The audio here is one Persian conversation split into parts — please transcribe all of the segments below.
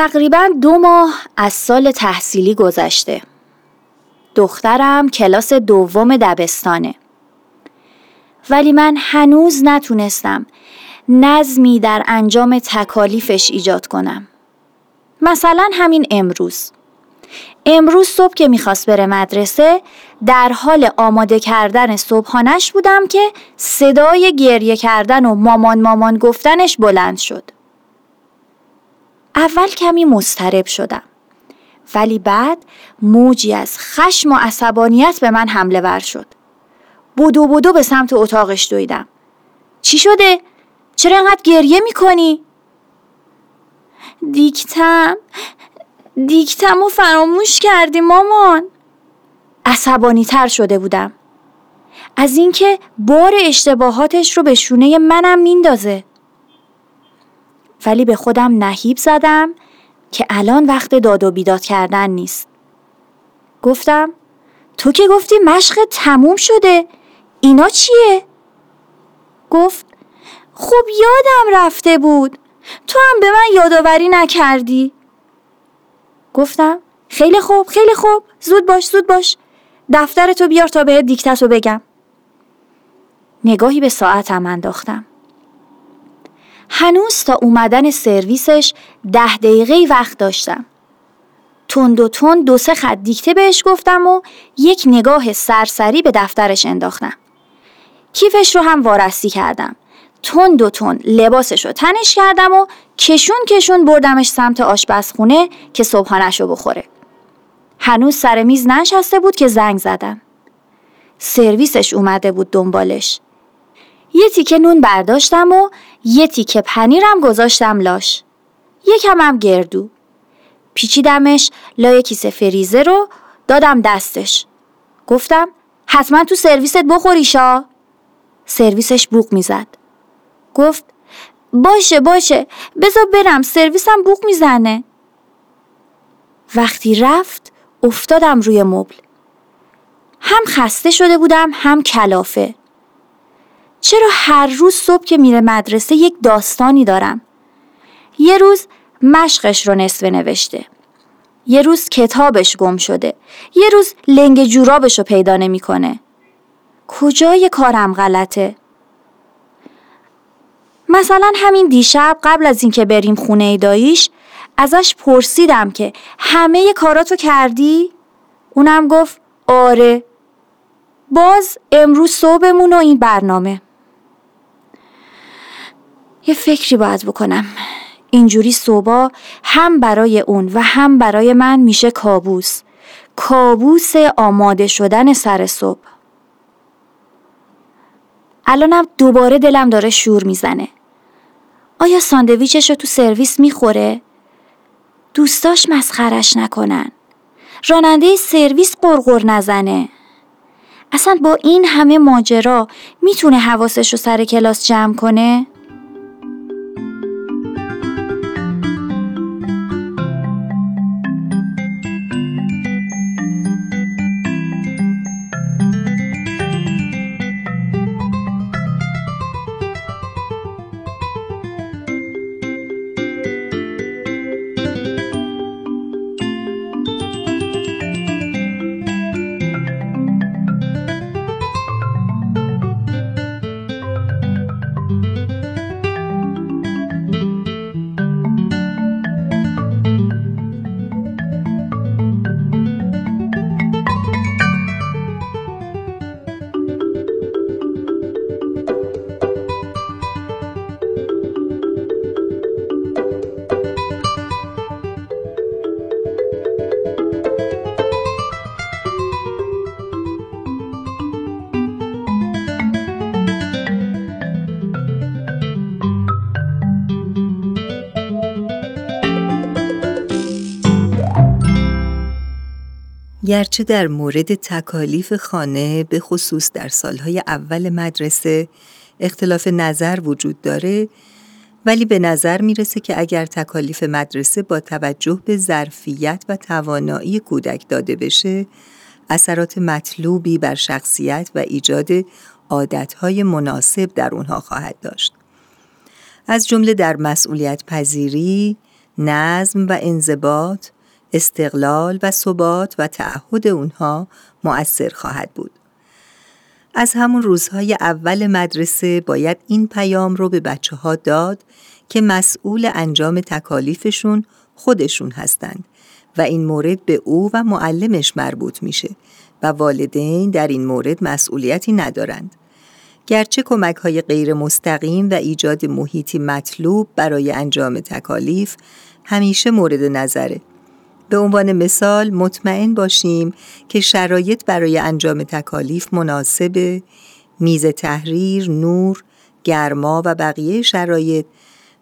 تقریبا دو ماه از سال تحصیلی گذشته. دخترم کلاس دوم دبستانه. ولی من هنوز نتونستم نظمی در انجام تکالیفش ایجاد کنم. مثلا همین امروز. امروز صبح که می‌خواست بره مدرسه در حال آماده کردن صبحانش بودم که صدای گریه کردن و مامان مامان گفتنش بلند شد. اول کمی مسترب شدم. ولی بعد موجی از خشم و عصبانیت به من حمله ور شد. بودو بودو به سمت اتاقش دویدم. چی شده؟ چرا انقدر گریه می‌کنی؟ دیکتم دیکتم و فراموش کردی مامان عصبانی تر شده بودم از اینکه بار اشتباهاتش رو به شونه منم میندازه ولی به خودم نهیب زدم که الان وقت داد و بیداد کردن نیست. گفتم تو که گفتی مشق تموم شده اینا چیه؟ گفت خب یادم رفته بود. تو هم به من یادآوری نکردی. گفتم خیلی خوب خیلی خوب زود باش زود باش. دفترتو بیار تا بهت دیکتتو بگم. نگاهی به ساعتم انداختم. هنوز تا اومدن سرویسش ده دقیقه وقت داشتم. تند و تند دو سه خط دیکته بهش گفتم و یک نگاه سرسری به دفترش انداختم. کیفش رو هم وارستی کردم. تند و تند لباسش رو تنش کردم و کشون کشون بردمش سمت آشپزخونه که صبحانش رو بخوره. هنوز سر میز ننشسته بود که زنگ زدم. سرویسش اومده بود دنبالش. یه تیکه نون برداشتم و یه تیکه پنیرم گذاشتم لاش. یکم هم گردو. پیچیدمش لای کیسه فریزه رو دادم دستش. گفتم حتما تو سرویست بخوریشا. سرویسش بوق می‌زد. گفت باشه باشه بذار برم سرویسم بوق می‌زنه. وقتی رفت افتادم روی مبل. هم خسته شده بودم هم کلافه. چرا هر روز صبح که میره مدرسه یک داستانی دارم؟ یه روز مشقش رو نصفه نوشته. یه روز کتابش گم شده. یه روز لنگ جورابش رو پیدا نمی‌کنه. کجای کارم غلطه؟ مثلا همین دیشب قبل از اینکه بریم خونه داییش ازش پرسیدم که همه کاراتو کردی؟ اونم گفت آره. باز امروز صبحمون و این برنامه. یه فکری باید بکنم. اینجوری صبح هم برای اون و هم برای من میشه کابوس. کابوس آماده شدن سر صبح. الانم دوباره دلم داره شور می‌زنه. آیا ساندویچش رو تو سرویس می‌خوره؟ دوستاش مسخرش نکنن. راننده سرویس قرقر نزنه. اصلا با این همه ماجرا می‌تونه حواسش رو سر کلاس جمع کنه؟ گرچه در مورد تکالیف خانه به خصوص در سالهای اول مدرسه اختلاف نظر وجود داره ولی به نظر می‌رسه که اگر تکالیف مدرسه با توجه به ظرفیت و توانایی کودک داده بشه اثرات مطلوبی بر شخصیت و ایجاد عادتهای مناسب در اونها خواهد داشت. از جمله در مسئولیت پذیری، نظم و انضباط، استقلال و ثبات و تعهد اونها مؤثر خواهد بود. از همون روزهای اول مدرسه باید این پیام رو به بچه ها داد که مسئول انجام تکالیفشون خودشون هستند و این مورد به او و معلمش مربوط میشه و والدین در این مورد مسئولیتی ندارند. گرچه کمک های غیر مستقیم و ایجاد محیطی مطلوب برای انجام تکالیف همیشه مورد نظره. به عنوان مثال مطمئن باشیم که شرایط برای انجام تکالیف مناسب میز تحریر، نور، گرما و بقیه شرایط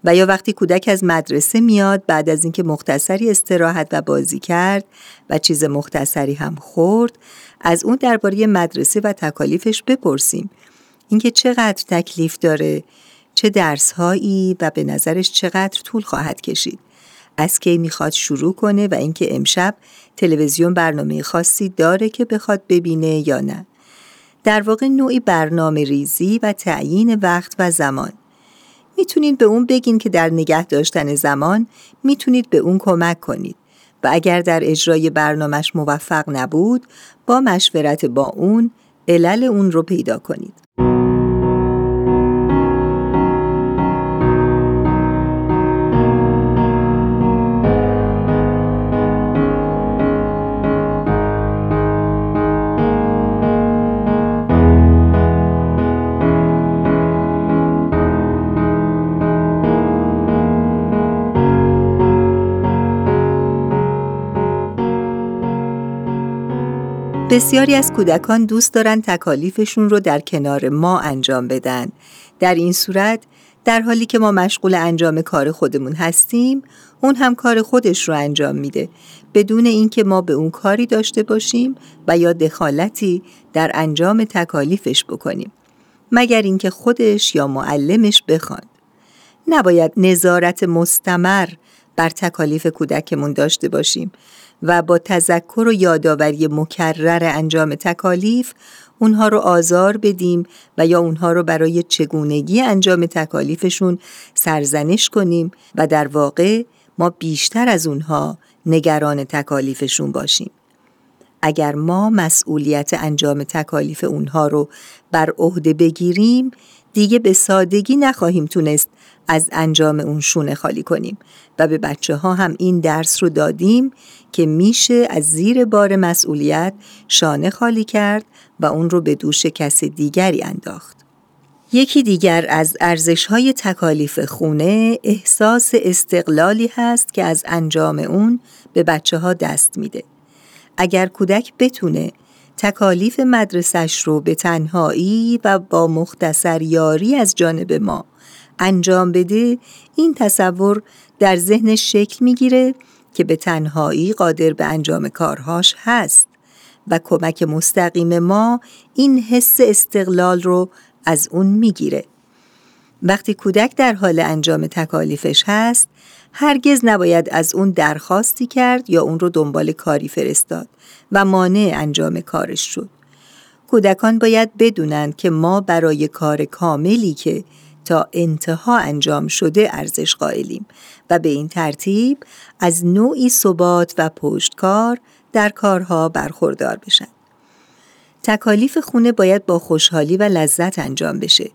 و یا وقتی کودک از مدرسه میاد بعد از اینکه مختصری استراحت و بازی کرد و چیز مختصری هم خورد از اون درباره مدرسه و تکالیفش بپرسیم. اینکه چقدر تکلیف داره چه درسهایی و به نظرش چقدر طول خواهد کشید. از کی می‌خواد شروع کنه و اینکه امشب تلویزیون برنامه خاصی داره که بخواد ببینه یا نه در واقع نوعی برنامه ریزی و تعیین وقت و زمان می‌تونید به اون بگین که در نگه داشتن زمان می‌تونید به اون کمک کنید و اگر در اجرای برنامهش موفق نبود با مشورت با اون علل اون رو پیدا کنید. بسیاری از کودکان دوست دارند تکالیفشون رو در کنار ما انجام بدن. در این صورت در حالی که ما مشغول انجام کار خودمون هستیم، اون هم کار خودش رو انجام میده بدون اینکه ما به اون کاری داشته باشیم و یا دخالتی در انجام تکالیفش بکنیم. مگر اینکه خودش یا معلمش بخواد. نباید نظارت مستمر بر تکالیف کودکمون داشته باشیم و با تذکر و یادآوری مکرر انجام تکالیف اونها رو آزار بدیم و یا اونها رو برای چگونگی انجام تکالیفشون سرزنش کنیم و در واقع ما بیشتر از اونها نگران تکالیفشون باشیم. اگر ما مسئولیت انجام تکالیف اونها رو بر عهده بگیریم دیگه به سادگی نخواهیم تونست از انجام اون شونه خالی کنیم و به بچه ها هم این درس رو دادیم که میشه از زیر بار مسئولیت شانه خالی کرد و اون رو به دوش کس دیگری انداخت. یکی دیگر از ارزش های تکالیف خونه احساس استقلالی هست که از انجام اون به بچه ها دست میده. اگر کودک بتونه تکالیف مدرسش رو به تنهایی و با مختصر یاری از جانب ما انجام بده این تصور در ذهنش شکل می‌گیره که به تنهایی قادر به انجام کارهاش هست و کمک مستقیم ما این حس استقلال رو از اون می‌گیره. وقتی کودک در حال انجام تکالیفش هست هرگز نباید از اون درخواستی کرد یا اون رو دنبال کاری فرستاد و مانع انجام کارش شد. کودکان باید بدونند که ما برای کار کاملی که تا انتها انجام شده ارزش قائلیم و به این ترتیب از نوعی ثبات و پشتکار در کارها برخوردار بشن. تکالیف خونه باید با خوشحالی و لذت انجام بشه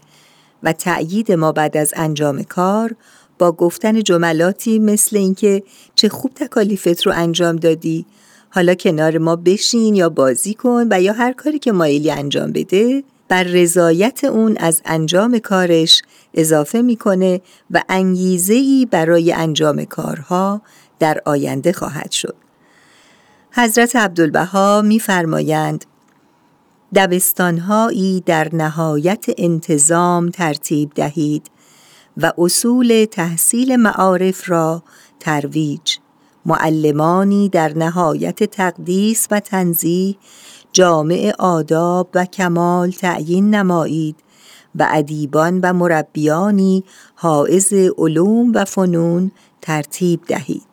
و تأیید ما بعد از انجام کار با گفتن جملاتی مثل اینکه چه خوب تکالیفت رو انجام دادی حالا کنار ما بشین یا بازی کن و یا هر کاری که مایلی انجام بده بر رضایت اون از انجام کارش اضافه می‌کنه و انگیزه ای برای انجام کارها در آینده خواهد شد. حضرت عبدالبها میفرمایند دبستانهایی در نهایت انتظام ترتیب دهید و اصول تحصیل معارف را ترویج معلمانی در نهایت تقدیس و تنزیه جامع آداب و کمال تعیین نمایید و ادیبان و مربیانی حائز علوم و فنون ترتیب دهید.